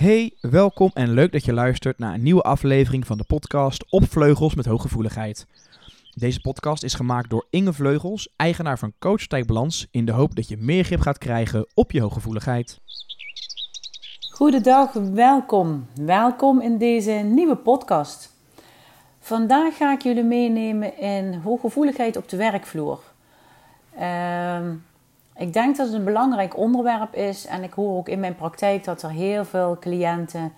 Hey, welkom en leuk dat je luistert naar een nieuwe aflevering van de podcast Op Vleugels met Hooggevoeligheid. Deze podcast is gemaakt door Inge Vleugels, eigenaar van Coach Balans, in de hoop dat je meer grip gaat krijgen op je hooggevoeligheid. Goedendag, welkom. Welkom in deze nieuwe podcast. Vandaag ga ik jullie meenemen in hooggevoeligheid op de werkvloer. Ehm, ik denk dat het een belangrijk onderwerp is en ik hoor ook in mijn praktijk dat er heel veel cliënten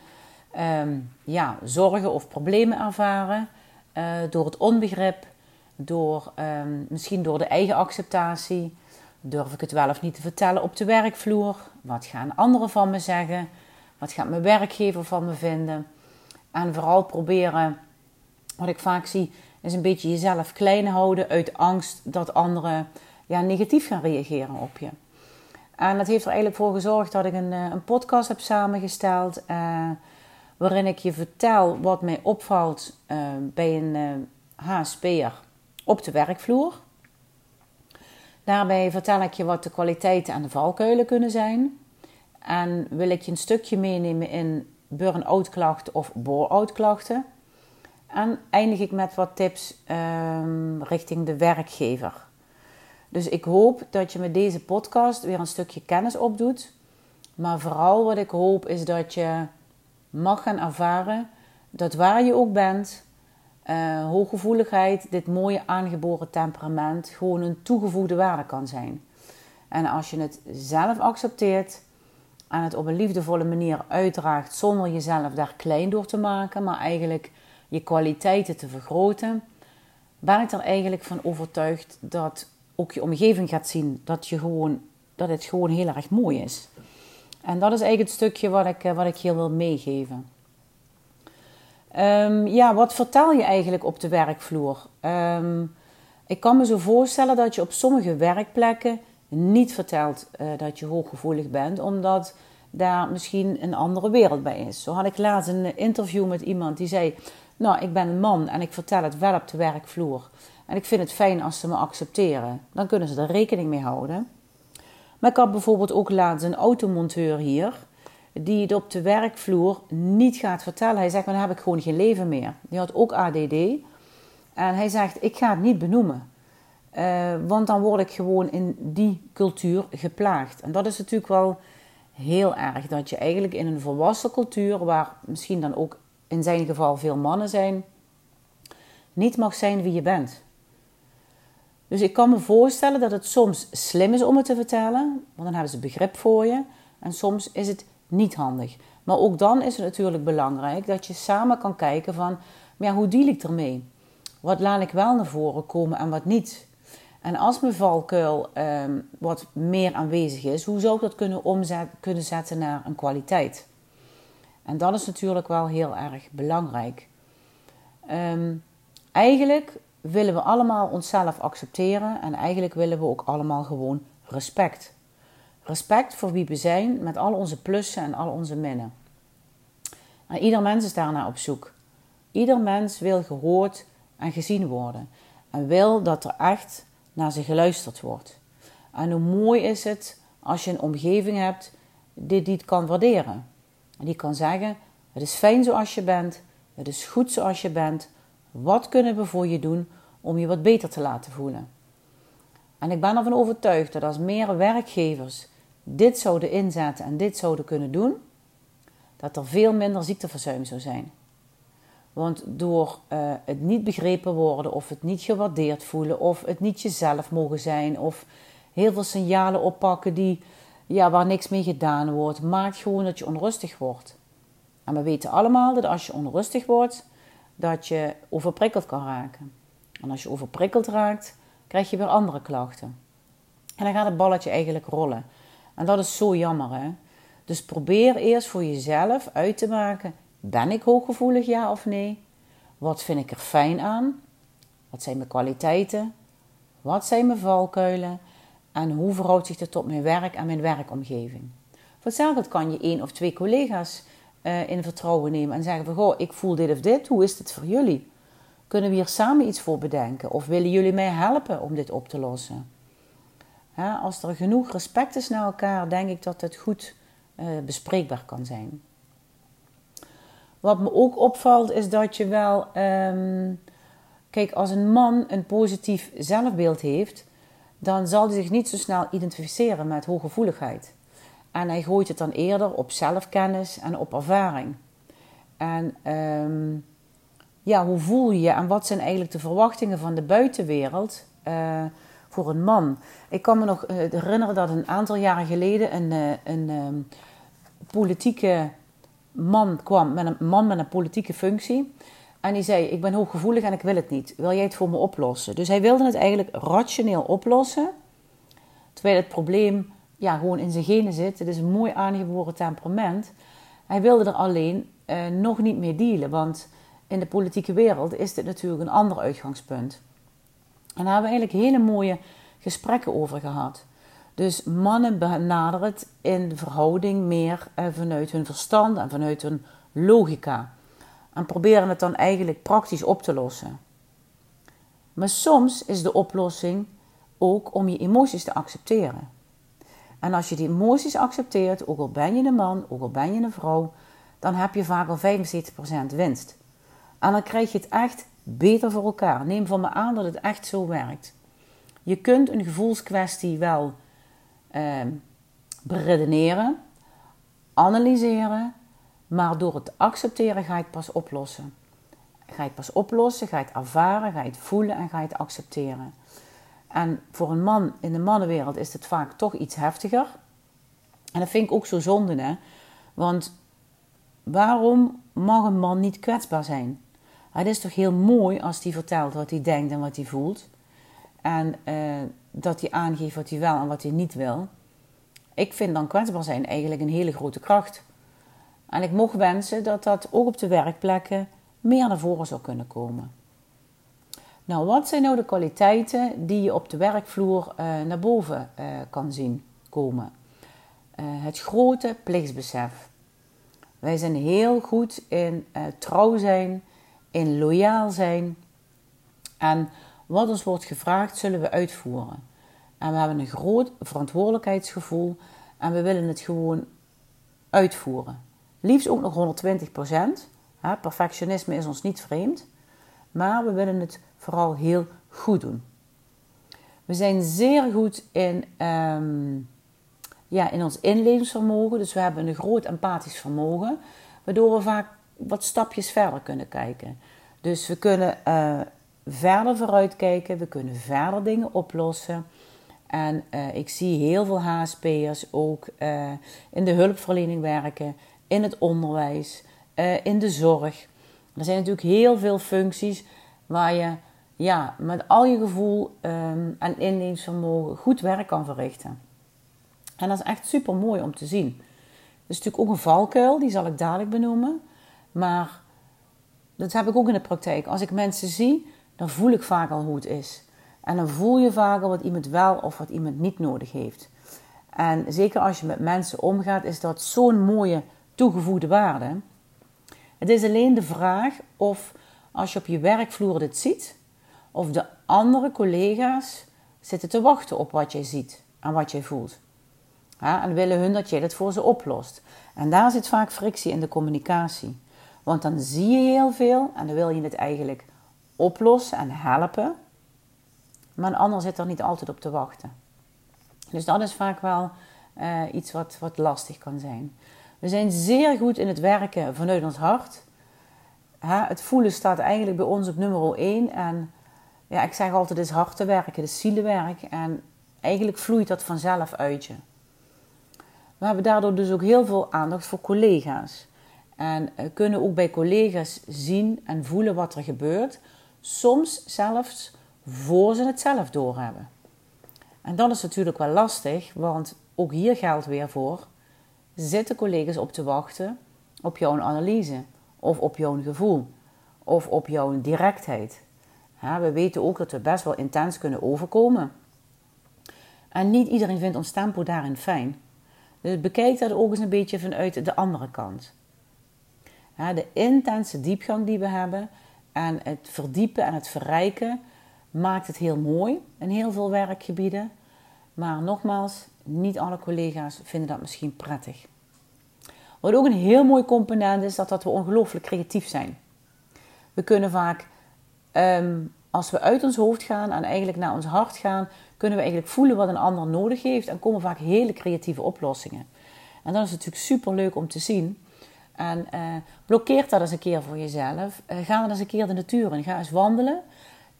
ehm, ja, zorgen of problemen ervaren uh, door het onbegrip, door, ehm, misschien door de eigen acceptatie. Durf ik het wel of niet te vertellen op de werkvloer? Wat gaan anderen van me zeggen? Wat gaat mijn werkgever van me vinden? En vooral proberen, wat ik vaak zie, is een beetje jezelf klein houden uit angst dat anderen ja, negatief gaan reageren op je. En dat heeft er eigenlijk voor gezorgd dat ik een, eh, een podcast heb samengesteld. Uh, waarin ik je vertel wat mij opvalt uh, bij een uh, HSP'er op de werkvloer. Daarbij vertel ik je wat de kwaliteiten en de valkuilen kunnen zijn. En wil ik je een stukje meenemen in burn-out klachten of bore-out klachten. En eindig ik met wat tips um, richting de werkgever. Dus ik hoop dat je met deze podcast weer een stukje kennis opdoet. Maar vooral wat ik hoop is dat je mag gaan ervaren dat waar je ook bent, uh, hooggevoeligheid, dit mooie aangeboren temperament, gewoon een toegevoegde waarde kan zijn. En als je het zelf accepteert en het op een liefdevolle manier uitdraagt zonder jezelf daar klein door te maken, maar eigenlijk je kwaliteiten te vergroten, ben ik er eigenlijk van overtuigd dat ook je omgeving gaat zien dat, je gewoon, dat het gewoon heel erg mooi is. En dat is eigenlijk het stukje wat ik, eh, wat ik hier wil meegeven. Um, ja, wat vertel je eigenlijk op de werkvloer? Um, ik kan me zo voorstellen dat je op sommige werkplekken niet vertelt uh, dat je hooggevoelig bent, omdat daar misschien een andere wereld bij is. Zo had ik laatst een interview met iemand die zei: Nou, ik ben een man en ik vertel het wel op de werkvloer. En ik vind het fijn als ze me accepteren. Dan kunnen ze er rekening mee houden. Maar ik had bijvoorbeeld ook laatst een automonteur hier. Die het op de werkvloer niet gaat vertellen. Hij zegt, maar dan heb ik gewoon geen leven meer. Die had ook ADD. En hij zegt, ik ga het niet benoemen. Uh, want dan word ik gewoon in die cultuur geplaagd. En dat is natuurlijk wel heel erg. Dat je eigenlijk in een volwassen cultuur, waar misschien dan ook in zijn geval veel mannen zijn, niet mag zijn wie je bent. Dus ik kan me voorstellen dat het soms slim is om het te vertellen, want dan hebben ze begrip voor je. En soms is het niet handig. Maar ook dan is het natuurlijk belangrijk dat je samen kan kijken van, ja, hoe deal ik ermee? Wat laat ik wel naar voren komen en wat niet? En als mijn valkuil ehm, wat meer aanwezig is, hoe zou ik dat kunnen, omzet, kunnen zetten naar een kwaliteit? En dat is natuurlijk wel heel erg belangrijk. Um, eigenlijk willen we allemaal onszelf accepteren en eigenlijk willen we ook allemaal gewoon respect. Respect voor wie we zijn met al onze plussen en al onze minnen. En ieder mens is daarna op zoek. Ieder mens wil gehoord en gezien worden en wil dat er echt naar ze geluisterd wordt. En hoe mooi is het als je een omgeving hebt die dit kan waarderen. En die kan zeggen: Het is fijn zoals je bent, het is goed zoals je bent, wat kunnen we voor je doen om je wat beter te laten voelen? En ik ben ervan overtuigd dat als meer werkgevers dit zouden inzetten en dit zouden kunnen doen, dat er veel minder ziekteverzuim zou zijn. Want door uh, het niet begrepen worden of het niet gewaardeerd voelen of het niet jezelf mogen zijn of heel veel signalen oppakken die, ja, waar niks mee gedaan wordt, maakt gewoon dat je onrustig wordt. En we weten allemaal dat als je onrustig wordt, dat je overprikkeld kan raken. En als je overprikkeld raakt, krijg je weer andere klachten. En dan gaat het balletje eigenlijk rollen. En dat is zo jammer, hè? Dus probeer eerst voor jezelf uit te maken: ben ik hooggevoelig, ja of nee? Wat vind ik er fijn aan? Wat zijn mijn kwaliteiten? Wat zijn mijn valkuilen? En hoe verhoudt zich dat tot mijn werk en mijn werkomgeving? Voor kan je één of twee collega's uh, in vertrouwen nemen en zeggen van, goh, ik voel dit of dit, hoe is het voor jullie? Kunnen we hier samen iets voor bedenken? Of willen jullie mij helpen om dit op te lossen? als er genoeg respect is naar elkaar, denk ik dat het goed uh, bespreekbaar kan zijn. Wat me ook opvalt is dat je wel. ehm, kijk, als een man een positief zelfbeeld heeft, dan zal hij zich niet zo snel identificeren met hooggevoeligheid. En hij gooit het dan eerder op zelfkennis en op ervaring. En ehm, ja, hoe voel je je en wat zijn eigenlijk de verwachtingen van de buitenwereld eh, voor een man? Ik kan me nog eh, herinneren dat een aantal jaren geleden een, eh, een ehm, politieke man kwam, met een man met een politieke functie. En die zei: Ik ben hooggevoelig en ik wil het niet. Wil jij het voor me oplossen? Dus hij wilde het eigenlijk rationeel oplossen. Terwijl het probleem ja, gewoon in zijn genen zit. Het is een mooi aangeboren temperament. Hij wilde er alleen eh, nog niet mee dealen. Want in de politieke wereld is dit natuurlijk een ander uitgangspunt. En daar hebben we eigenlijk hele mooie gesprekken over gehad. Dus mannen benaderen het in verhouding meer eh, vanuit hun verstand en vanuit hun logica. En proberen het dan eigenlijk praktisch op te lossen. Maar soms is de oplossing ook om je emoties te accepteren. En als je die emoties accepteert, ook al ben je een man, ook al ben je een vrouw, dan heb je vaak al 75% winst. En dan krijg je het echt beter voor elkaar. Neem van me aan dat het echt zo werkt. Je kunt een gevoelskwestie wel eh, beredeneren, analyseren, maar door het te accepteren ga je het pas oplossen. Ga je het pas oplossen, ga je het ervaren, ga je het voelen en ga je het accepteren. En voor een man in de mannenwereld is het vaak toch iets heftiger. En dat vind ik ook zo zonde, hè. Want waarom mag een man niet kwetsbaar zijn? Het is toch heel mooi als hij vertelt wat hij denkt en wat hij voelt. En eh, dat hij aangeeft wat hij wel en wat hij niet wil. Ik vind dan kwetsbaar zijn eigenlijk een hele grote kracht. En ik mocht wensen dat dat ook op de werkplekken meer naar voren zou kunnen komen. Nou, wat zijn nou de kwaliteiten die je op de werkvloer uh, naar boven uh, kan zien komen? Uh, het grote plichtsbesef. Wij zijn heel goed in trouw zijn, in loyaal zijn. En wat ons wordt gevraagd, zullen we uitvoeren. En we hebben een groot verantwoordelijkheidsgevoel en we willen het gewoon uitvoeren. Liefst ook nog 120 procent. Perfectionisme is ons niet vreemd. Maar we willen het vooral heel goed doen. We zijn zeer goed in, um, ja, in ons inlevingsvermogen. Dus we hebben een groot empathisch vermogen. Waardoor we vaak wat stapjes verder kunnen kijken. Dus we kunnen uh, verder vooruitkijken. We kunnen verder dingen oplossen. En uh, ik zie heel veel HSP'ers ook uh, in de hulpverlening werken, in het onderwijs, in de zorg. Er zijn natuurlijk heel veel functies waar je ja, met al je gevoel um, en inlevingsvermogen goed werk kan verrichten. En dat is echt super mooi om te zien. Dat is natuurlijk ook een valkuil, die zal ik dadelijk benoemen. Maar dat heb ik ook in de praktijk. Als ik mensen zie, dan voel ik vaak al hoe het is. En dan voel je vaak al wat iemand wel of wat iemand niet nodig heeft. En zeker als je met mensen omgaat, is dat zo'n mooie toegevoegde waarde. Het is alleen de vraag of als je op je werkvloer dit ziet, of de andere collega's zitten te wachten op wat jij ziet en wat jij voelt. Ja, en willen hun dat jij dat voor ze oplost. En daar zit vaak frictie in de communicatie. Want dan zie je heel veel en dan wil je het eigenlijk oplossen en helpen. Maar een ander zit er niet altijd op te wachten. Dus dat is vaak wel uh, iets wat, wat lastig kan zijn. We zijn zeer goed in het werken vanuit ons hart. Ha, het voelen staat eigenlijk bij ons op nummer 1. En ja, ik zeg altijd, het is hard te werken, het is zielenwerk. En eigenlijk vloeit dat vanzelf uit je. We hebben daardoor dus ook heel veel aandacht voor collega's. En uh, kunnen ook bij collega's zien en voelen wat er gebeurt. Soms zelfs voor ze het zelf doorhebben. En dat is natuurlijk wel lastig, want ook hier geldt weer voor: zitten collega's op te wachten op jouw analyse, of op jouw gevoel, of op jouw directheid. We weten ook dat we best wel intens kunnen overkomen. En niet iedereen vindt ons tempo daarin fijn. Dus bekijk dat ook eens een beetje vanuit de andere kant. De intense diepgang die we hebben en het verdiepen en het verrijken maakt het heel mooi in heel veel werkgebieden. Maar nogmaals, niet alle collega's vinden dat misschien prettig. Wat ook een heel mooi component is, dat, dat we ongelooflijk creatief zijn. We kunnen vaak, ehm, als we uit ons hoofd gaan en eigenlijk naar ons hart gaan, kunnen we eigenlijk voelen wat een ander nodig heeft en komen vaak hele creatieve oplossingen. En dat is natuurlijk super leuk om te zien. En uh, blokkeer dat eens een keer voor jezelf. Uh, ga dan eens een keer de natuur in. Ga eens wandelen.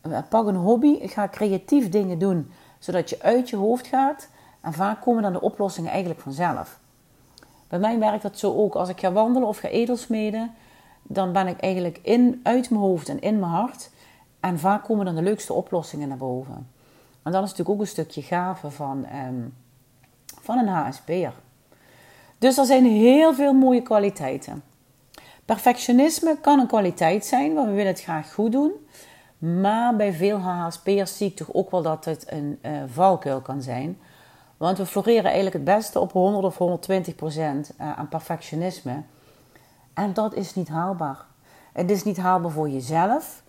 Uh, pak een hobby. Ga creatief dingen doen, zodat je uit je hoofd gaat. En vaak komen dan de oplossingen eigenlijk vanzelf. Bij mij werkt dat zo ook. Als ik ga wandelen of ga edelsmeden, dan ben ik eigenlijk in, uit mijn hoofd en in mijn hart. En vaak komen dan de leukste oplossingen naar boven. En dat is natuurlijk ook een stukje gave van, um, van een HSP'er. Dus er zijn heel veel mooie kwaliteiten. Perfectionisme kan een kwaliteit zijn, want we willen het graag goed doen. Maar bij veel HSP'ers zie ik toch ook wel dat het een uh, valkuil kan zijn. Want we floreren eigenlijk het beste op 100 of 120 procent uh, aan perfectionisme. En dat is niet haalbaar. Het is niet haalbaar voor jezelf.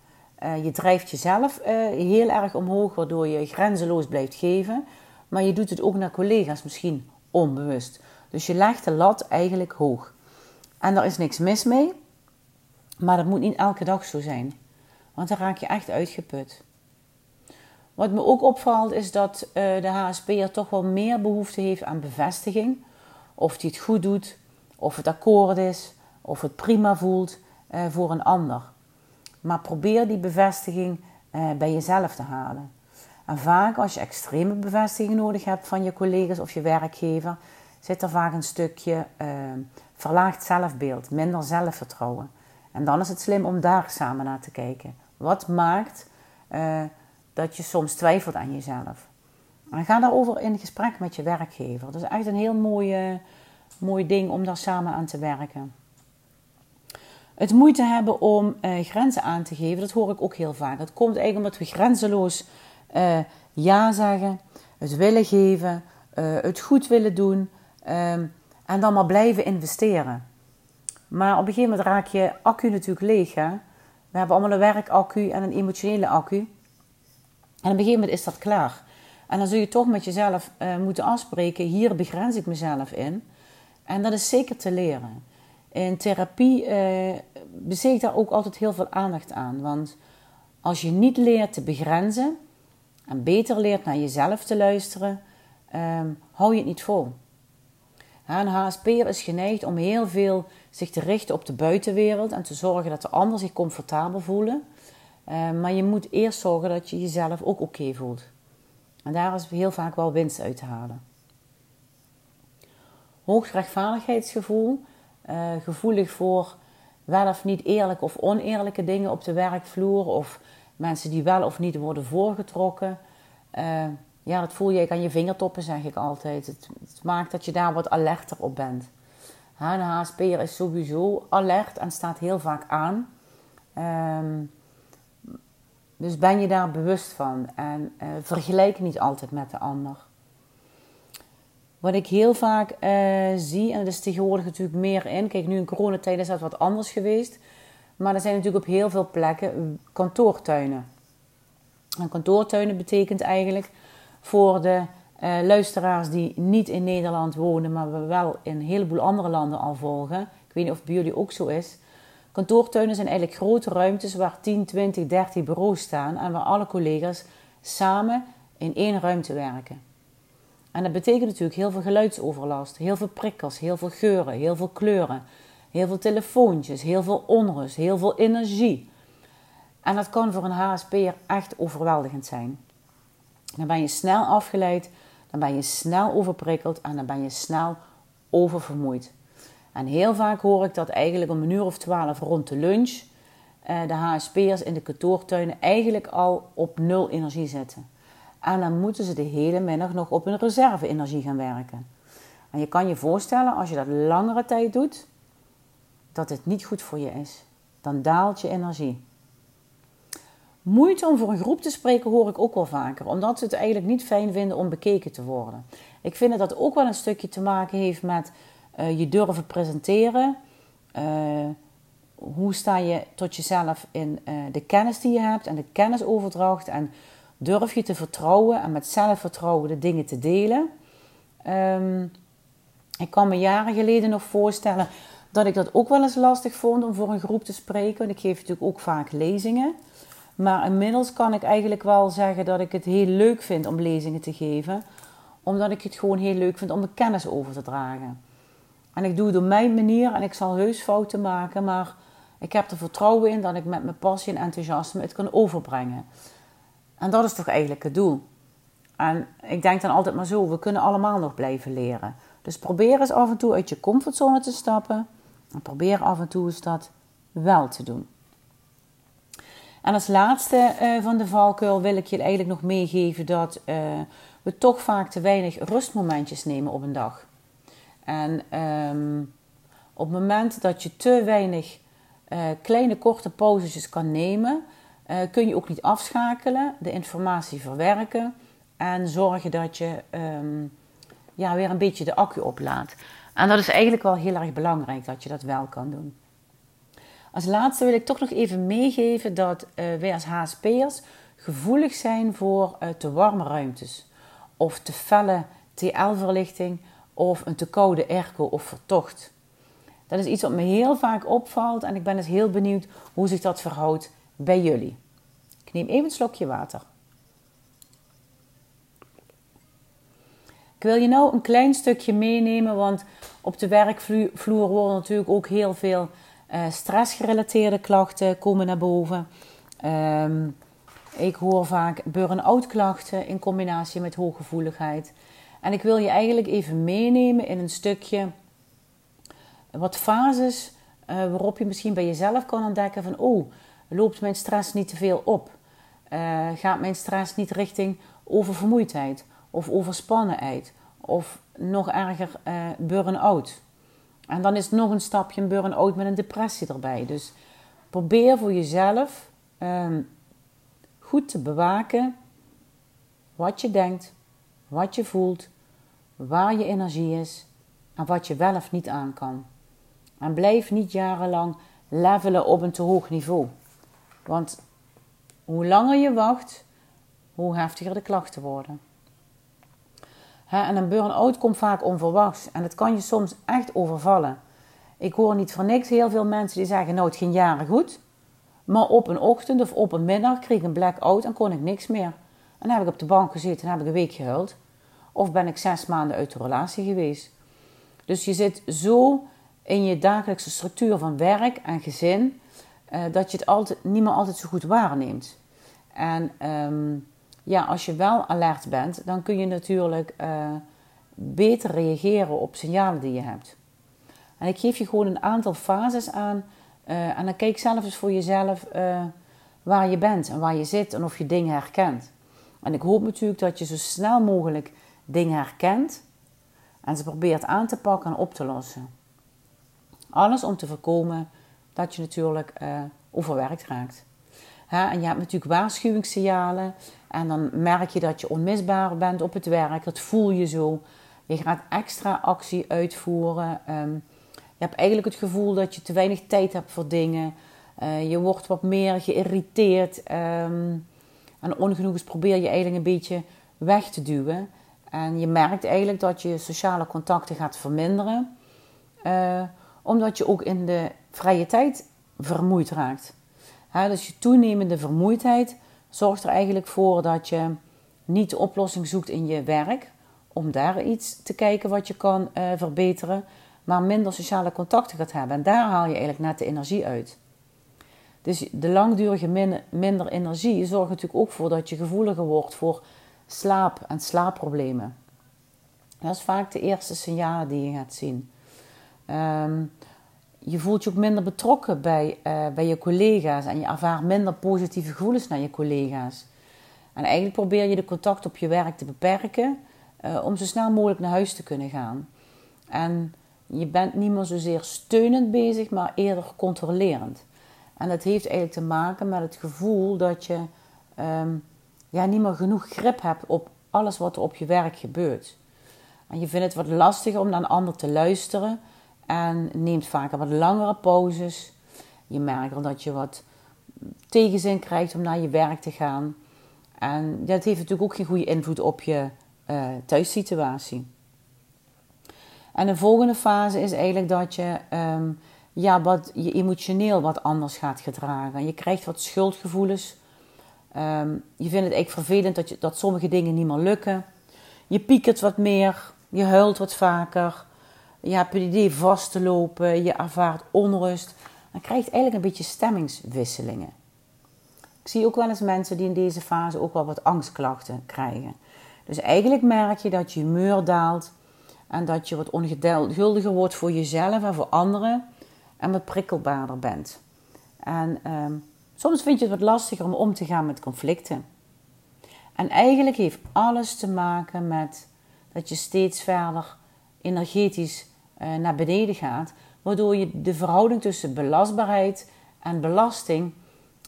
Uh, je drijft jezelf heel erg omhoog, waardoor je grenzeloos blijft geven. Maar je doet het ook naar collega's misschien onbewust. Dus je legt de lat eigenlijk hoog. En daar is niks mis mee, maar dat moet niet elke dag zo zijn. Want dan raak je echt uitgeput. Wat me ook opvalt is dat uh, de HSP'er toch wel meer behoefte heeft aan bevestiging. Of hij het goed doet, of het akkoord is, of het prima voelt voor een ander. Maar probeer die bevestiging uh, bij jezelf te halen. En vaak als je extreme bevestiging nodig hebt van je collega's of je werkgever, zit er vaak een stukje uh, verlaagd zelfbeeld, minder zelfvertrouwen. En dan is het slim om daar samen naar te kijken. Wat maakt uh, dat je soms twijfelt aan jezelf? En ga daarover in gesprek met je werkgever. Dat is echt een heel mooi, mooi ding om daar samen aan te werken. Het moeite hebben om uh, grenzen aan te geven, dat hoor ik ook heel vaak. Het komt eigenlijk omdat we grenzeloos uh, ja zeggen, het willen geven, uh, het goed willen doen, Um, en dan maar blijven investeren. Maar op een gegeven moment raak je accu natuurlijk leeg. Hè? We hebben allemaal een werkaccu en een emotionele accu. En op een gegeven moment is dat klaar. En dan zul je toch met jezelf moeten afspreken: hier begrens ik mezelf in. En dat is zeker te leren. In therapie ik daar ook altijd heel veel aandacht aan. Want als je niet leert te begrenzen en beter leert naar jezelf te luisteren, um, hou je het niet vol. Een HSP'er is geneigd om heel veel zich te richten op de buitenwereld en te zorgen dat de ander zich comfortabel voelen. Uh, maar je moet eerst zorgen dat je jezelf ook oké voelt. En daar is heel vaak wel winst uit te halen. Hoog rechtvaardigheidsgevoel, uh, gevoelig voor wel of niet eerlijke of oneerlijke dingen op de werkvloer, of mensen die wel of niet worden voorgetrokken. Uh, ja, dat voel je aan je vingertoppen, zeg ik altijd. Het, het maakt dat je daar wat alerter op bent. een HSP'er is sowieso alert en staat heel vaak aan. Um, dus ben je daar bewust van en uh, vergelijk niet altijd met de ander. Wat ik heel vaak uh, zie, en dat is tegenwoordig natuurlijk meer in. Kijk, nu in coronatijd is dat wat anders geweest. Maar er zijn natuurlijk op heel veel plekken kantoortuinen. En kantoortuinen betekent eigenlijk voor de uh, luisteraars die niet in Nederland wonen, maar we wel in een heleboel andere landen al volgen. Ik weet niet of het bij jullie ook zo is. Kantoortuinen zijn eigenlijk grote ruimtes waar 10, 20, 30 bureaus staan en waar alle collega's samen in één ruimte werken. En dat betekent natuurlijk heel veel geluidsoverlast, heel veel prikkels, heel veel geuren, heel veel kleuren, heel veel telefoontjes, heel veel onrust, heel veel energie. En dat kan voor een HSP'er echt overweldigend zijn. Dan ben je snel afgeleid, dan ben je snel overprikkeld en dan ben je snel oververmoeid. En heel vaak hoor ik dat eigenlijk om een uur of twaalf rond de lunch eh, de HSP'ers in de kantoortuinen eigenlijk al op nul energie zitten. En dan moeten ze de hele middag nog op hun reserve-energie gaan werken. En je kan je voorstellen, als je dat langere tijd doet, dat het niet goed voor je is. Dan daalt je energie. Moeite om voor een groep te spreken hoor ik ook wel vaker, omdat ze het eigenlijk niet fijn vinden om bekeken te worden. Ik vind dat dat ook wel een stukje te maken heeft met uh, je durven presenteren. Uh, hoe sta je tot jezelf in uh, de kennis die je hebt en de kennisoverdracht. En durf je te vertrouwen en met zelfvertrouwen de dingen te delen. Um, Ik kan me jaren geleden nog voorstellen dat ik dat ook wel eens lastig vond om voor een groep te spreken. Ik geef natuurlijk ook vaak lezingen. Maar inmiddels kan ik eigenlijk wel zeggen dat ik het heel leuk vind om lezingen te geven. Omdat ik het gewoon heel leuk vind om mijn kennis over te dragen. En ik doe het op mijn manier en ik zal heus fouten maken. Maar ik heb er vertrouwen in dat ik met mijn passie en enthousiasme het kan overbrengen. En dat is toch eigenlijk het doel. En ik denk dan altijd maar zo, we kunnen allemaal nog blijven leren. Dus probeer eens af en toe uit je comfortzone te stappen. En probeer af en toe eens dat wel te doen. En als laatste uh, van de valkuil wil ik je eigenlijk nog meegeven dat uh, we toch vaak te weinig rustmomentjes nemen op een dag. En um, op het moment dat je te weinig uh, kleine korte pauzes kan nemen, kun je ook niet afschakelen, de informatie verwerken en zorgen dat je um, ja, weer een beetje de accu oplaadt. En dat is eigenlijk wel heel erg belangrijk dat je dat wel kan doen. Als laatste wil ik toch nog even meegeven dat uh, wij als HSP'ers gevoelig zijn voor uh, te warme ruimtes. Of te felle TL-verlichting of een te koude airco of vertocht. Dat is iets wat me heel vaak opvalt en ik ben dus heel benieuwd hoe zich dat verhoudt bij jullie. Ik neem even een slokje water. Ik wil je nou een klein stukje meenemen, want op de werkvloer worden natuurlijk ook heel veel uh, stressgerelateerde klachten komen naar boven. Ehm, ik hoor vaak burn-out klachten in combinatie met hooggevoeligheid. En ik wil je eigenlijk even meenemen in een stukje wat fases uh, waarop je misschien bij jezelf kan ontdekken van oh, loopt mijn stress niet te veel op? Uh, gaat mijn stress niet richting oververmoeidheid of overspannenheid of nog erger uh, burn-out? En dan is het nog een stapje een burn-out met een depressie erbij. Dus probeer voor jezelf um, goed te bewaken wat je denkt, wat je voelt, waar je energie is en wat je wel of niet aan kan. En blijf niet jarenlang levelen op een te hoog niveau. Want hoe langer je wacht, hoe heftiger de klachten worden en een burn-out komt vaak onverwachts en het kan je soms echt overvallen. Ik hoor niet voor niks heel veel mensen die zeggen: Nou, het ging jaren goed, maar op een ochtend of op een middag kreeg ik een blackout en kon ik niks meer. En dan heb ik op de bank gezeten en heb ik een week gehuild. Of ben ik zes maanden uit de relatie geweest. Dus je zit zo in je dagelijkse structuur van werk en gezin uh, dat je het altijd, niet meer altijd zo goed waarneemt. En um, ja, als je wel alert bent, dan kun je natuurlijk uh, beter reageren op signalen die je hebt. En ik geef je gewoon een aantal fases aan. Uh, en dan kijk zelf eens voor jezelf waar je bent en waar je zit en of je dingen herkent. En ik hoop natuurlijk dat je zo snel mogelijk dingen herkent en ze probeert aan te pakken en op te lossen. Alles om te voorkomen dat je natuurlijk overwerkt raakt. en je hebt natuurlijk waarschuwingssignalen. En dan merk je dat je onmisbaar bent op het werk. Dat voel je zo. Je gaat extra actie uitvoeren. Um, je hebt eigenlijk het gevoel dat je te weinig tijd hebt voor dingen. Uh, je wordt wat meer geïrriteerd. Um, en ongenoegens probeer je eigenlijk een beetje weg te duwen. En je merkt eigenlijk dat je sociale contacten gaat verminderen. Uh, omdat je ook in de vrije tijd vermoeid raakt. dus je toenemende vermoeidheid zorgt er eigenlijk voor dat je niet de oplossing zoekt in je werk, om daar iets te kijken wat je kan uh, verbeteren, maar minder sociale contacten gaat hebben. En daar haal je eigenlijk net de energie uit. Dus de langdurige min, minder energie zorgt natuurlijk ook voor dat je gevoeliger wordt voor slaap en slaapproblemen. Dat is vaak de eerste signalen die je gaat zien. Um, je voelt je ook minder betrokken bij, uh, bij je collega's en je ervaart minder positieve gevoelens naar je collega's. En eigenlijk probeer je de contact op je werk te beperken uh, om zo snel mogelijk naar huis te kunnen gaan. En je bent niet meer zozeer steunend bezig, maar eerder controlerend. En dat heeft eigenlijk te maken met het gevoel dat je um, ja, niet meer genoeg grip hebt op alles wat er op je werk gebeurt. En je vindt het wat lastiger om naar een ander te luisteren en neemt vaker wat langere pauzes. Je merkt al dat je wat tegenzin krijgt om naar je werk te gaan. En dat heeft natuurlijk ook geen goede invloed op je uh, thuissituatie. En de volgende fase is eigenlijk dat je ehm, ja, wat, je emotioneel wat anders gaat gedragen. Je krijgt wat schuldgevoelens. Ehm, je vindt het eigenlijk vervelend dat, je, dat sommige dingen niet meer lukken. Je piekert wat meer. Je huilt wat vaker. Je hebt het idee vast te lopen. Je ervaart onrust. Dan krijg je eigenlijk een beetje stemmingswisselingen. Ik zie ook wel eens mensen die in deze fase ook wel wat angstklachten krijgen. Dus eigenlijk merk je dat je humeur daalt en dat je wat ongeduldiger wordt voor jezelf en voor anderen en wat prikkelbaarder bent. En ehm, soms vind je het wat lastiger om om te gaan met conflicten. En eigenlijk heeft alles te maken met dat je steeds verder energetisch naar beneden gaat, waardoor je de verhouding tussen belastbaarheid en belasting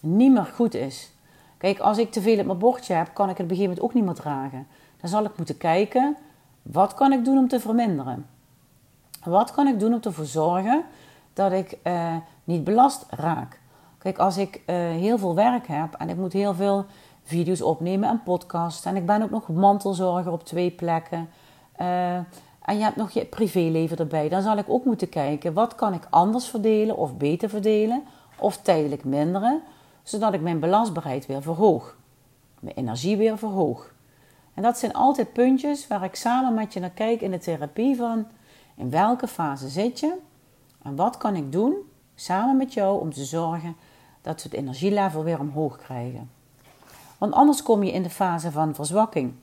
niet meer goed is. Kijk, als ik te veel op mijn bordje heb, kan ik het op een gegeven moment ook niet meer dragen. Dan zal ik moeten kijken, wat kan ik doen om te verminderen? Wat kan ik doen om ervoor zorgen dat ik uh, niet belast raak? Kijk, als ik uh, heel veel werk heb en ik moet heel veel video's opnemen en podcasts... en ik ben ook nog mantelzorger op twee plekken... en je hebt nog je privéleven erbij... dan zal ik ook moeten kijken, wat kan ik anders verdelen of beter verdelen... of tijdelijk minderen, zodat ik mijn belastbaarheid weer verhoog. Mijn energie weer verhoog. En dat zijn altijd puntjes waar ik samen met je naar kijk in de therapie van in welke fase zit je en wat kan ik doen samen met jou om te zorgen dat we het energielevel weer omhoog krijgen. Want anders kom je in de fase van verzwakking.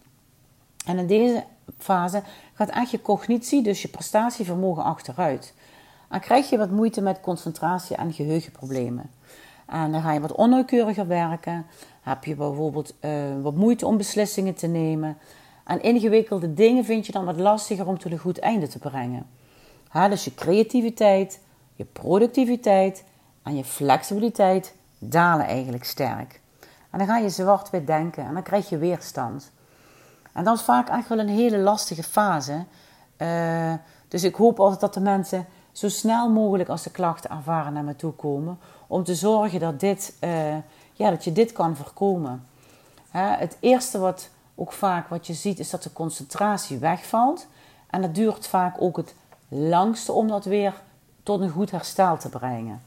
En in deze fase gaat echt je cognitie, dus je prestatievermogen achteruit. Dan krijg je wat moeite met concentratie en geheugenproblemen. En dan ga je wat onnauwkeuriger werken. Heb je bijvoorbeeld uh, wat moeite om beslissingen te nemen. En ingewikkelde dingen vind je dan wat lastiger om tot een goed einde te brengen. Dus je creativiteit, je productiviteit en je flexibiliteit dalen eigenlijk sterk. En dan ga je zwart-wit denken en dan krijg je weerstand. En dat is vaak echt wel een hele lastige fase. Uh, dus ik hoop altijd dat de mensen zo snel mogelijk als de klachten ervaren naar me toe komen. Om te zorgen dat, dit, uh, ja, dat je dit kan voorkomen. Hè, het eerste wat ook vaak wat je ziet is dat de concentratie wegvalt. En dat duurt vaak ook het langste om dat weer tot een goed herstel te brengen.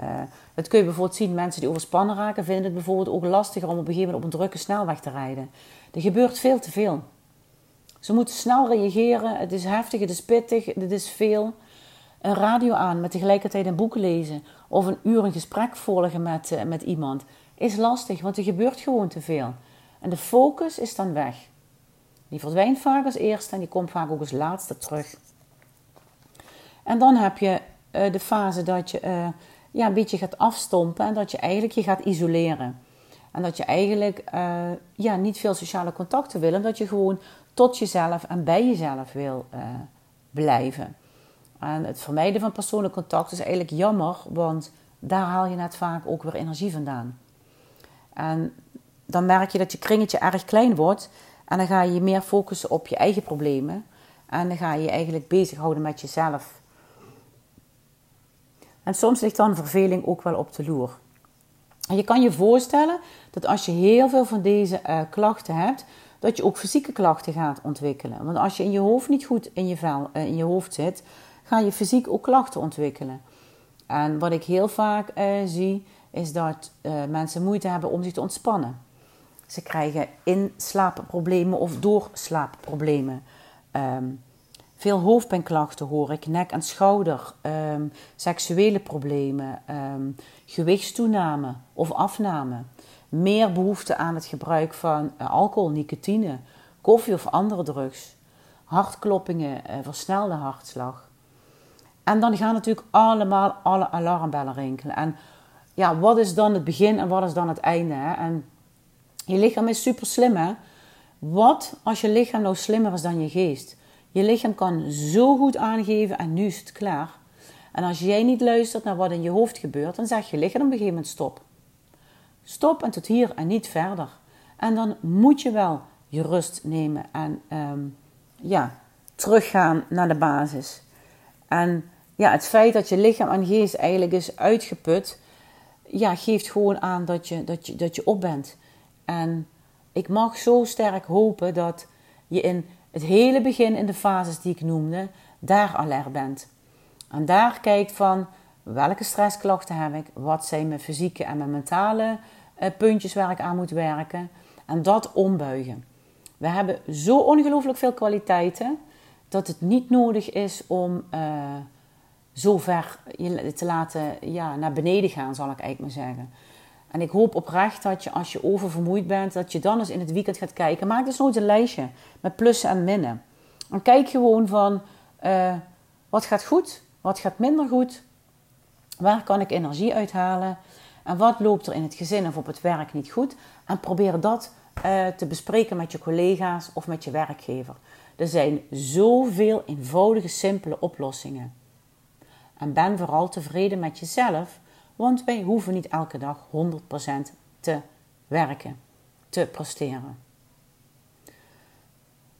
Uh, dat kun je bijvoorbeeld zien, mensen die overspannen raken, vinden het bijvoorbeeld ook lastiger om op een gegeven moment op een drukke snelweg te rijden. Er gebeurt veel te veel. Ze moeten snel reageren, het is heftig, het is pittig, het is veel een radio aan met tegelijkertijd een boek lezen of een uur een gesprek volgen met, uh, met iemand is lastig, want er gebeurt gewoon te veel. En de focus is dan weg. Die verdwijnt vaak als eerste en die komt vaak ook als laatste terug. En dan heb je uh, de fase dat je ja, een beetje gaat afstompen en dat je eigenlijk je gaat isoleren. En dat je eigenlijk ja, niet veel sociale contacten wil en dat je gewoon tot jezelf en bij jezelf wil blijven. En het vermijden van persoonlijk contact is eigenlijk jammer, want daar haal je net vaak ook weer energie vandaan. En dan merk je dat je kringetje erg klein wordt en dan ga je je meer focussen op je eigen problemen en dan ga je je eigenlijk bezighouden met jezelf. En soms ligt dan verveling ook wel op de loer. En je kan je voorstellen dat als je heel veel van deze uh, klachten hebt, dat je ook fysieke klachten gaat ontwikkelen. Want als je in je hoofd niet goed in je, uh, in je hoofd zit, ga je fysiek ook klachten ontwikkelen. En wat ik heel vaak uh, zie, is dat mensen moeite hebben om zich te ontspannen. Ze krijgen inslaapproblemen of doorslaapproblemen. Um, veel hoofdpijnklachten hoor ik, nek- en schouder, um, seksuele problemen, um, gewichtstoename of afname. Meer behoefte aan het gebruik van uh, alcohol, nicotine, koffie of andere drugs. Hartkloppingen, uh, versnelde hartslag. En dan gaan natuurlijk allemaal alle alarmbellen rinkelen. En ja, wat is dan het begin en wat is dan het einde? Hè? En je lichaam is super slim, hè? Wat als je lichaam nou slimmer is dan je geest? Je lichaam kan zo goed aangeven en nu is het klaar. En als jij niet luistert naar wat in je hoofd gebeurt, dan zeg je lichaam op een gegeven moment stop. Stop en tot hier en niet verder. En dan moet je wel je rust nemen en um, ja, teruggaan naar de basis. En ja, het feit dat je lichaam en geest eigenlijk is uitgeput, ja, geeft gewoon aan dat je, dat, je, dat je op bent. En ik mag zo sterk hopen dat je in het hele begin, in de fases die ik noemde, daar alert bent. En daar kijkt van welke stressklachten heb ik, wat zijn mijn fysieke en mijn mentale uh, puntjes waar ik aan moet werken. En dat ombuigen. We hebben zo ongelooflijk veel kwaliteiten dat het niet nodig is om uh, zo ver te laten ja, naar beneden gaan, zal ik eigenlijk maar zeggen. En ik hoop oprecht dat je als je oververmoeid bent, dat je dan eens in het weekend gaat kijken. Maak dus nooit een lijstje met plussen en minnen. En kijk gewoon van uh, wat gaat goed, wat gaat minder goed, waar kan ik energie uithalen en wat loopt er in het gezin of op het werk niet goed. En probeer dat uh, te bespreken met je collega's of met je werkgever. Er zijn zoveel eenvoudige, simpele oplossingen. En ben vooral tevreden met jezelf, want wij hoeven niet elke dag 100% te werken, te presteren.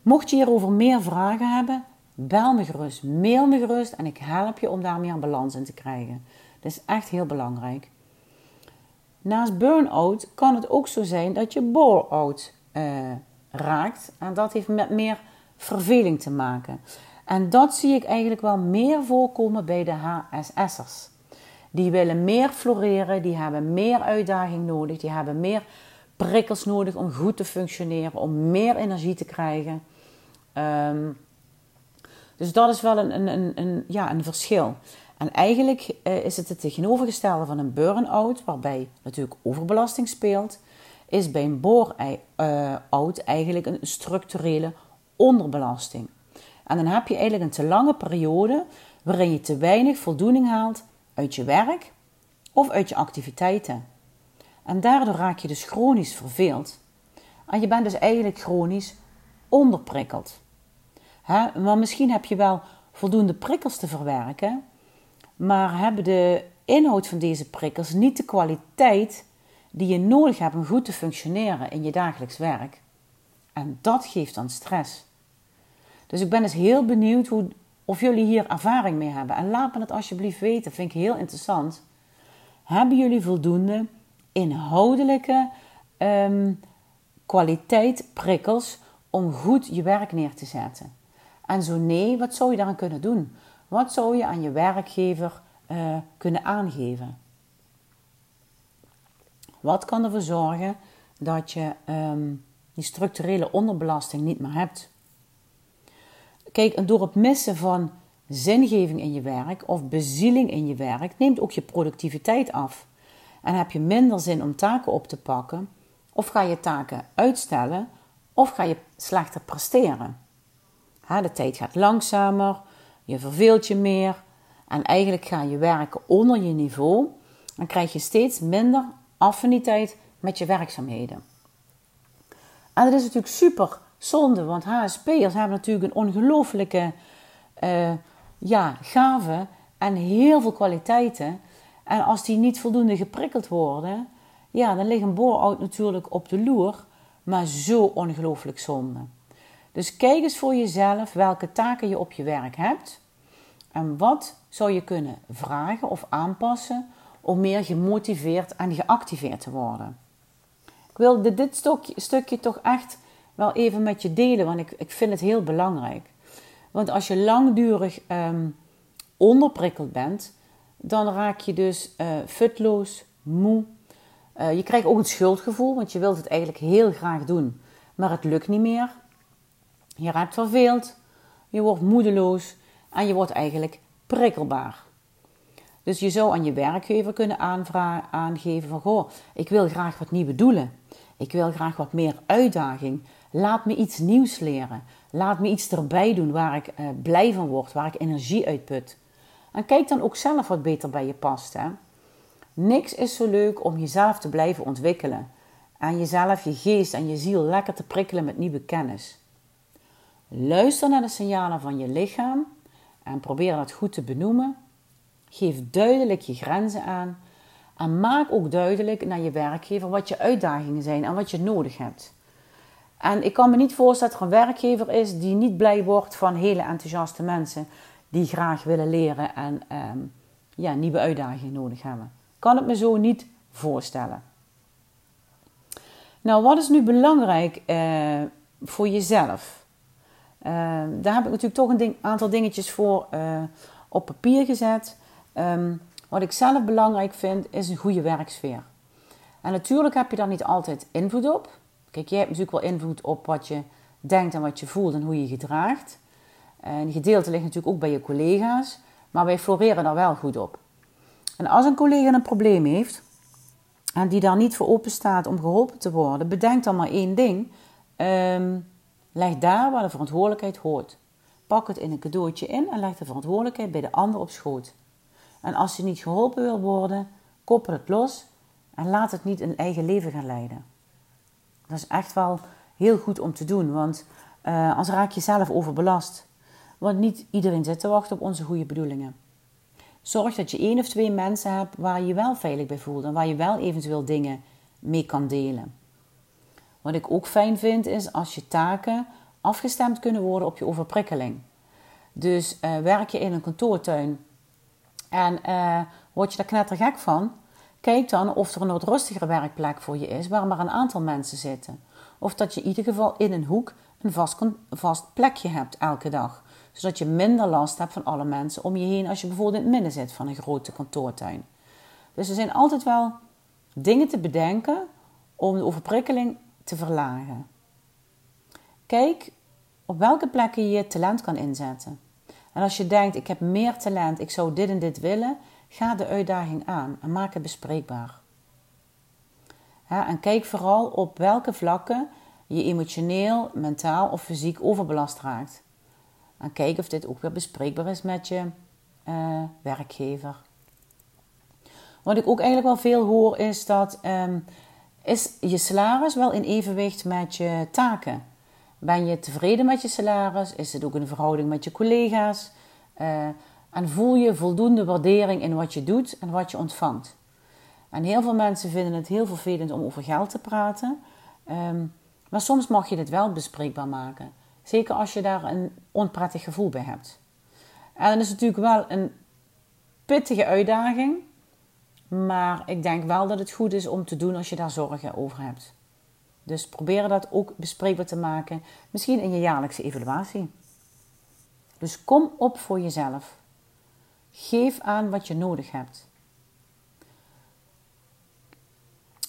Mocht je hierover meer vragen hebben, bel me gerust, mail me gerust en ik help je om daar meer balans in te krijgen. Dat is echt heel belangrijk. Naast burn-out kan het ook zo zijn dat je bore-out uh, raakt. En dat heeft met meer verveling te maken. En dat zie ik eigenlijk wel meer voorkomen bij de HSS'ers. Die willen meer floreren, die hebben meer uitdaging nodig, die hebben meer prikkels nodig om goed te functioneren, om meer energie te krijgen. Um, dus dat is wel een, een, een, ja, een verschil. En eigenlijk uh, is het het tegenovergestelde van een burn-out, waarbij natuurlijk overbelasting speelt, is bij een bore-out eigenlijk een structurele onderbelasting. En dan heb je eigenlijk een te lange periode waarin je te weinig voldoening haalt uit je werk of uit je activiteiten. En daardoor raak je dus chronisch verveeld. En je bent dus eigenlijk chronisch onderprikkeld. Maar misschien heb je wel voldoende prikkels te verwerken, maar hebben de inhoud van deze prikkels niet de kwaliteit die je nodig hebt om goed te functioneren in je dagelijks werk. En dat geeft dan stress. Dus ik ben dus heel benieuwd hoe, of jullie hier ervaring mee hebben. En laat me het alsjeblieft weten, vind ik heel interessant. Hebben jullie voldoende inhoudelijke um, kwaliteit prikkels om goed je werk neer te zetten? En zo nee, wat zou je daaraan kunnen doen? Wat zou je aan je werkgever uh, kunnen aangeven? Wat kan ervoor zorgen dat je um, die structurele onderbelasting niet meer hebt? Kijk, door het missen van zingeving in je werk of bezieling in je werk neemt ook je productiviteit af. En heb je minder zin om taken op te pakken, of ga je taken uitstellen, of ga je slechter presteren. de tijd gaat langzamer, je verveelt je meer en eigenlijk ga je werken onder je niveau en krijg je steeds minder affiniteit met je werkzaamheden. En dat is natuurlijk super zonde, want HSP'ers hebben natuurlijk een ongelooflijke uh, ja, gave en heel veel kwaliteiten. En als die niet voldoende geprikkeld worden, ja, dan ligt een bore-out natuurlijk op de loer, maar zo ongelooflijk zonde. Dus kijk eens voor jezelf welke taken je op je werk hebt en wat zou je kunnen vragen of aanpassen om meer gemotiveerd en geactiveerd te worden. Ik wil dit stukje toch echt wel even met je delen, want ik, ik vind het heel belangrijk. Want als je langdurig um, onderprikkeld bent, dan raak je dus uh, futloos, moe. Uh, je krijgt ook een schuldgevoel, want je wilt het eigenlijk heel graag doen, maar het lukt niet meer. Je raakt verveeld, je wordt moedeloos en je wordt eigenlijk prikkelbaar. Dus je zou aan je werkgever kunnen aangeven van, goh, ik wil graag wat nieuwe doelen. Ik wil graag wat meer uitdaging. Laat me iets nieuws leren. Laat me iets erbij doen waar ik uh, blij van word, waar ik energie uitput. En kijk dan ook zelf wat beter bij je past. Hè? Niks is zo leuk om jezelf te blijven ontwikkelen. En jezelf, je geest en je ziel lekker te prikkelen met nieuwe kennis. Luister naar de signalen van je lichaam en probeer dat goed te benoemen. Geef duidelijk je grenzen aan en maak ook duidelijk naar je werkgever wat je uitdagingen zijn en wat je nodig hebt. En ik kan me niet voorstellen dat er een werkgever is die niet blij wordt van hele enthousiaste mensen die graag willen leren en ehm, ja, nieuwe uitdagingen nodig hebben. Kan het me zo niet voorstellen. Nou, wat is nu belangrijk eh, voor jezelf? daar heb ik natuurlijk toch een ding, aantal dingetjes voor op papier gezet. Ehm, wat ik zelf belangrijk vind, is een goede werksfeer. En natuurlijk heb je daar niet altijd invloed op. Kijk, jij hebt natuurlijk wel invloed op wat je denkt en wat je voelt en hoe je gedraagt. En die gedeelte ligt natuurlijk ook bij je collega's, maar wij floreren daar wel goed op. En als een collega een probleem heeft en die daar niet voor open staat om geholpen te worden, bedenk dan maar één ding. Ehm, leg daar waar de verantwoordelijkheid hoort. Pak het in een cadeautje in en leg de verantwoordelijkheid bij de ander op schoot. En als je niet geholpen wil worden, koppel het los en laat het niet een eigen leven gaan leiden. Dat is echt wel heel goed om te doen, want uh, anders raak je zelf overbelast. Want niet iedereen zit te wachten op onze goede bedoelingen. Zorg dat je één of twee mensen hebt waar je je wel veilig bij voelt en waar je wel eventueel dingen mee kan delen. Wat ik ook fijn vind is als je taken afgestemd kunnen worden op je overprikkeling. Dus uh, werk je in een kantoortuin en uh, word je daar knettergek van, kijk dan of er een wat rustigere werkplek voor je is waar maar een aantal mensen zitten. Of dat je in ieder geval in een hoek een vast, vast plekje hebt elke dag. Zodat je minder last hebt van alle mensen om je heen als je bijvoorbeeld in het midden zit van een grote kantoortuin. Dus er zijn altijd wel dingen te bedenken om de overprikkeling te verlagen. Kijk op welke plekken je je talent kan inzetten. En als je denkt, ik heb meer talent, ik zou dit en dit willen, ga de uitdaging aan en maak het bespreekbaar. en kijk vooral op welke vlakken je emotioneel, mentaal of fysiek overbelast raakt. En kijk of dit ook weer bespreekbaar is met je uh, werkgever. Wat ik ook eigenlijk wel veel hoor is dat um, is je salaris wel in evenwicht met je taken. Ben je tevreden met je salaris? Is het ook in verhouding met je collega's? Uh, en voel je voldoende waardering in wat je doet en wat je ontvangt? En heel veel mensen vinden het heel vervelend om over geld te praten. Um, maar soms mag je dit wel bespreekbaar maken. Zeker als je daar een onprettig gevoel bij hebt. En dat is natuurlijk wel een pittige uitdaging. Maar ik denk wel dat het goed is om te doen als je daar zorgen over hebt. Dus probeer dat ook bespreekbaar te maken. Misschien in je jaarlijkse evaluatie. Dus kom op voor jezelf. Geef aan wat je nodig hebt.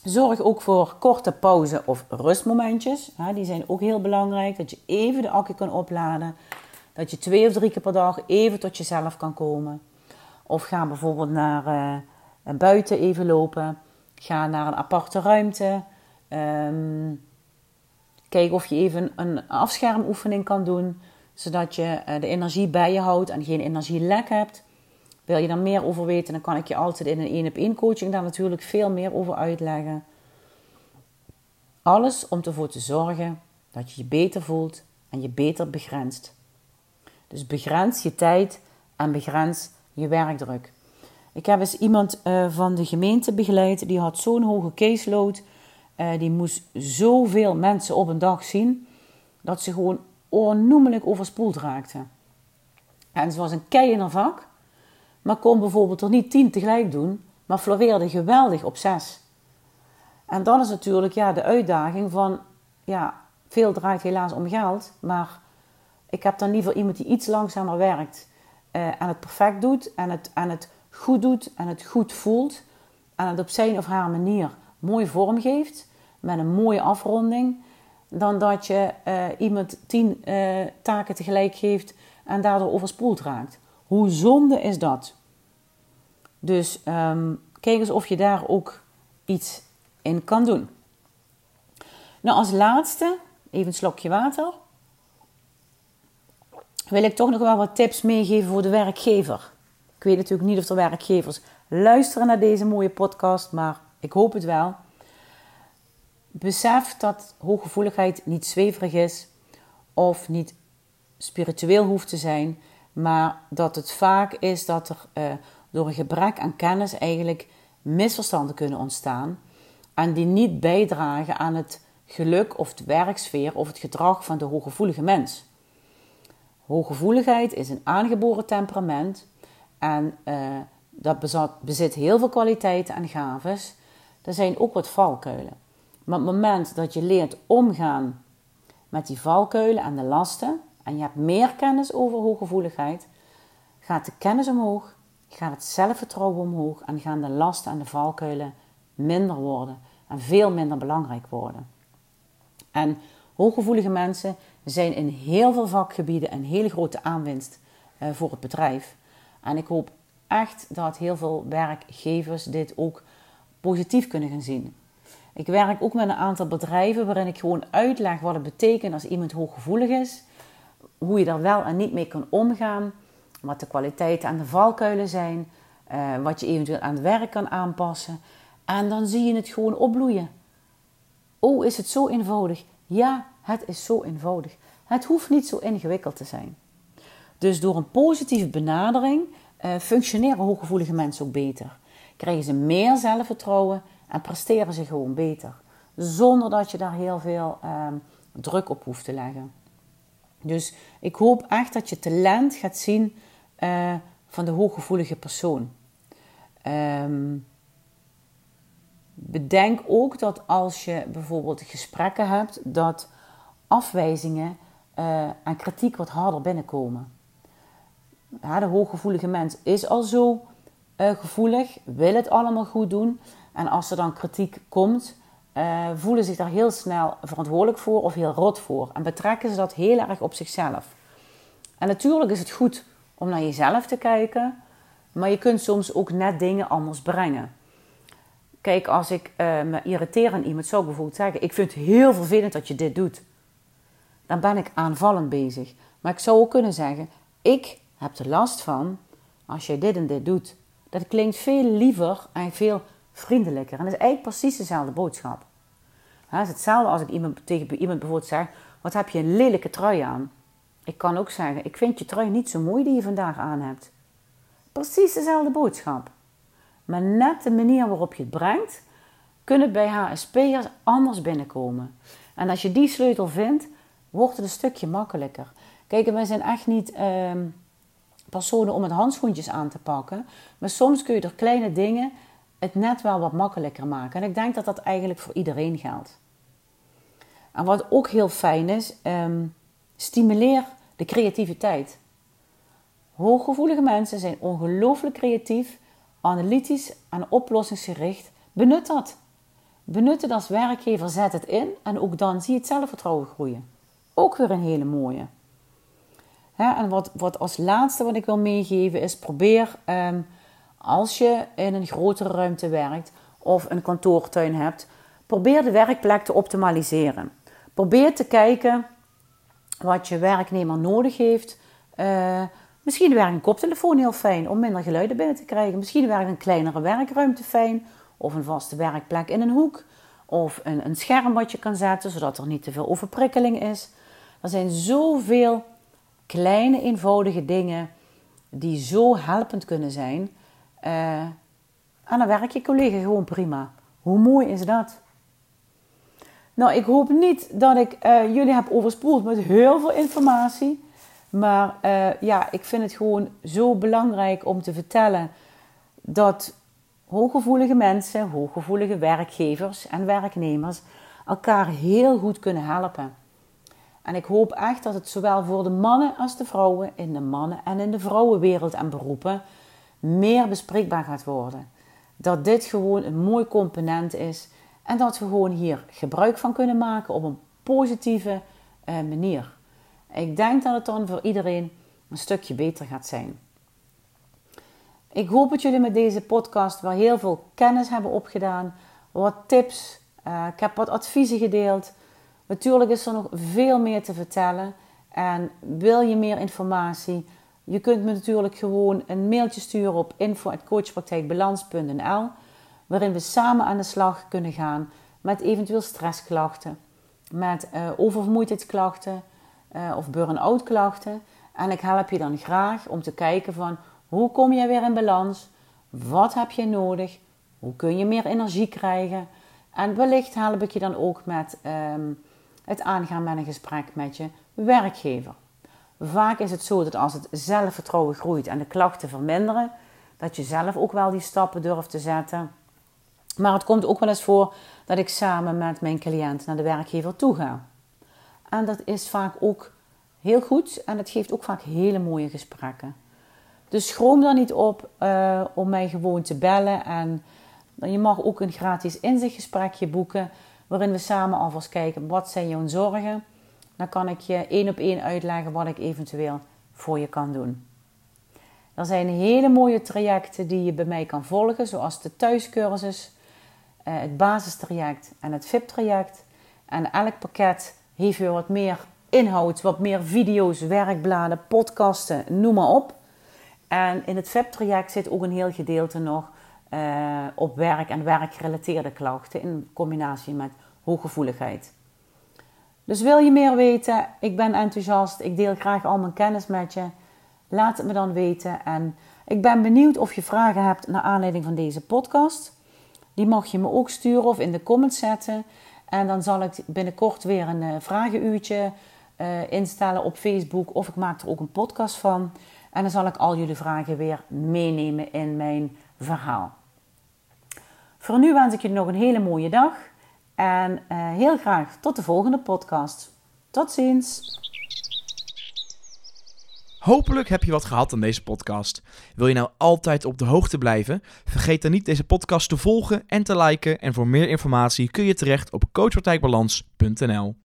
Zorg ook voor korte pauze of rustmomentjes. Die zijn ook heel belangrijk. Dat je even de accu kan opladen. Dat je twee of drie keer per dag even tot jezelf kan komen. Of ga bijvoorbeeld naar uh, buiten even lopen. Ga naar een aparte ruimte. Um, kijk of je even een afschermoefening kan doen. Zodat je uh, de energie bij je houdt en geen energielek hebt. Wil je daar meer over weten, dan kan ik je altijd in een één op één coaching daar natuurlijk veel meer over uitleggen. Alles om ervoor te zorgen dat je je beter voelt en je beter begrenst. Dus begrens je tijd en begrens je werkdruk. Ik heb eens iemand uh, van de gemeente begeleid, die had zo'n hoge caseload. Uh, die moest zoveel mensen op een dag zien, dat ze gewoon onnoemelijk overspoeld raakte. En ze was een kei in haar vak maar kon bijvoorbeeld er niet tien tegelijk doen, maar floreerde geweldig op zes. En dan is natuurlijk ja, de uitdaging van, ja, veel draait helaas om geld, maar ik heb dan liever iemand die iets langzamer werkt uh, en het perfect doet en het, en het goed doet en het goed voelt en het op zijn of haar manier mooi vormgeeft met een mooie afronding, dan dat je uh, iemand tien uh, taken tegelijk geeft en daardoor overspoeld raakt. Hoe zonde is dat? Dus um, kijk eens of je daar ook iets in kan doen. Nou, als laatste, even een slokje water. Wil ik toch nog wel wat tips meegeven voor de werkgever. Ik weet natuurlijk niet of er werkgevers luisteren naar deze mooie podcast, maar ik hoop het wel. Besef dat hooggevoeligheid niet zweverig is of niet spiritueel hoeft te zijn, maar dat het vaak is dat er uh, door een gebrek aan kennis eigenlijk misverstanden kunnen ontstaan en die niet bijdragen aan het geluk of de werksfeer of het gedrag van de hooggevoelige mens. Hooggevoeligheid is een aangeboren temperament en uh, dat bezit heel veel kwaliteiten en gaves. Er zijn ook wat valkuilen. Maar op het moment dat je leert omgaan met die valkuilen en de lasten en je hebt meer kennis over hooggevoeligheid, gaat de kennis omhoog, gaat het zelfvertrouwen omhoog en gaan de lasten en de valkuilen minder worden en veel minder belangrijk worden. En hooggevoelige mensen zijn in heel veel vakgebieden een hele grote aanwinst uh, voor het bedrijf. En ik hoop echt dat heel veel werkgevers dit ook positief kunnen gaan zien. Ik werk ook met een aantal bedrijven waarin ik gewoon uitleg wat het betekent als iemand hooggevoelig is. Hoe je daar wel en niet mee kan omgaan. Wat de kwaliteiten en de valkuilen zijn. Uh, wat je eventueel aan het werk kan aanpassen. En dan zie je het gewoon opbloeien. Oh, is het zo eenvoudig? Ja, het is zo eenvoudig. Het hoeft niet zo ingewikkeld te zijn. Dus door een positieve benadering uh, functioneren hooggevoelige mensen ook beter. Krijgen ze meer zelfvertrouwen en presteren ze gewoon beter. Zonder dat je daar heel veel uh, druk op hoeft te leggen. Dus ik hoop echt dat je talent gaat zien uh, van de hooggevoelige persoon. Um, bedenk ook dat als je bijvoorbeeld gesprekken hebt, dat afwijzingen uh, en kritiek wat harder binnenkomen. Ja, de hooggevoelige mens is al zo uh, gevoelig, wil het allemaal goed doen. En als er dan kritiek komt, uh, voelen zich daar heel snel verantwoordelijk voor of heel rot voor. En betrekken ze dat heel erg op zichzelf. En natuurlijk is het goed om naar jezelf te kijken, maar je kunt soms ook net dingen anders brengen. Kijk, als ik uh, me irriteer aan iemand, zou ik bijvoorbeeld zeggen: Ik vind het heel vervelend dat je dit doet. Dan ben ik aanvallend bezig. Maar ik zou ook kunnen zeggen: Ik heb er last van als jij dit en dit doet. Dat klinkt veel liever en veel vriendelijker. En dat is eigenlijk precies dezelfde boodschap. Het is hetzelfde als ik iemand, tegen iemand bijvoorbeeld zeg: Wat heb je een lelijke trui aan? Ik kan ook zeggen: Ik vind je trui niet zo mooi die je vandaag aan hebt. Precies dezelfde boodschap. Maar net de manier waarop je het brengt, kunnen bij HSP'ers anders binnenkomen. En als je die sleutel vindt, wordt het een stukje makkelijker. Kijk, wij zijn echt niet ehm, personen om het handschoentjes aan te pakken. Maar soms kun je door kleine dingen het net wel wat makkelijker maken. En ik denk dat dat eigenlijk voor iedereen geldt. En wat ook heel fijn is, um, stimuleer de creativiteit. Hooggevoelige mensen zijn ongelooflijk creatief analytisch en oplossingsgericht, benut dat. Benut het als werkgever, zet het in en ook dan zie je het zelfvertrouwen groeien. Ook weer een hele mooie. en wat, wat als laatste wat ik wil meegeven is: probeer ehm, als je in een grotere ruimte werkt of een kantoortuin hebt, probeer de werkplek te optimaliseren. Probeer te kijken wat je werknemer nodig heeft. Uh, Misschien werkt een koptelefoon heel fijn om minder geluiden binnen te krijgen. Misschien werkt een kleinere werkruimte fijn. Of een vaste werkplek in een hoek. Of een, een scherm wat je kan zetten, zodat er niet te veel overprikkeling is. Er zijn zoveel kleine, eenvoudige dingen die zo helpend kunnen zijn. Uh, en dan werkt je collega gewoon prima. Hoe mooi is dat? Nou, ik hoop niet dat ik uh, jullie heb overspoeld met heel veel informatie. Maar uh, ja, ik vind het gewoon zo belangrijk om te vertellen dat hooggevoelige mensen, hooggevoelige werkgevers en werknemers elkaar heel goed kunnen helpen. En ik hoop echt dat het zowel voor de mannen als de vrouwen in de mannen- en in de vrouwenwereld en beroepen meer bespreekbaar gaat worden. Dat dit gewoon een mooi component is en dat we gewoon hier gebruik van kunnen maken op een positieve uh, manier. Ik denk dat het dan voor iedereen een stukje beter gaat zijn. Ik hoop dat jullie met deze podcast wel heel veel kennis hebben opgedaan, wat tips. Uh, ik heb wat adviezen gedeeld. Natuurlijk is er nog veel meer te vertellen. En wil je meer informatie? Je kunt me natuurlijk gewoon een mailtje sturen op info.coachpraktijkbalans.nl waarin we samen aan de slag kunnen gaan met eventueel stressklachten, met uh, oververmoeidheidsklachten, uh, of burn-out klachten. En ik help je dan graag om te kijken van hoe kom je weer in balans? Wat heb je nodig? Hoe kun je meer energie krijgen? En wellicht help ik je dan ook met um, het aangaan met een gesprek met je werkgever. Vaak is het zo dat als het zelfvertrouwen groeit en de klachten verminderen, dat je zelf ook wel die stappen durft te zetten. Maar het komt ook wel eens voor dat ik samen met mijn cliënt naar de werkgever toe ga. En dat is vaak ook heel goed en het geeft ook vaak hele mooie gesprekken. Dus schroom daar niet op uh, om mij gewoon te bellen. En je mag ook een gratis inzichtgesprekje boeken, waarin we samen alvast kijken wat zijn jouw zorgen. Dan kan ik je één op één uitleggen wat ik eventueel voor je kan doen. Er zijn hele mooie trajecten die je bij mij kan volgen, zoals de thuiscursus, het basistraject en het VIP-traject. En elk pakket heeft weer wat meer inhoud, wat meer video's, werkbladen, podcasten, noem maar op. En in het VIP-traject zit ook een heel gedeelte nog uh, op werk en werkgerelateerde klachten in combinatie met hooggevoeligheid. Dus wil je meer weten? Ik ben enthousiast. Ik deel graag al mijn kennis met je. Laat het me dan weten. En ik ben benieuwd of je vragen hebt naar aanleiding van deze podcast. Die mag je me ook sturen of in de comments zetten. En dan zal ik binnenkort weer een uh, vragenuurtje uh, instellen op Facebook. Of ik maak er ook een podcast van. En dan zal ik al jullie vragen weer meenemen in mijn verhaal. Voor nu wens ik je nog een hele mooie dag. En uh, heel graag tot de volgende podcast. Tot ziens. Hopelijk heb je wat gehad aan deze podcast. Wil je nou altijd op de hoogte blijven? Vergeet dan niet deze podcast te volgen en te liken. En voor meer informatie kun je terecht op coachpartijbalans.nl.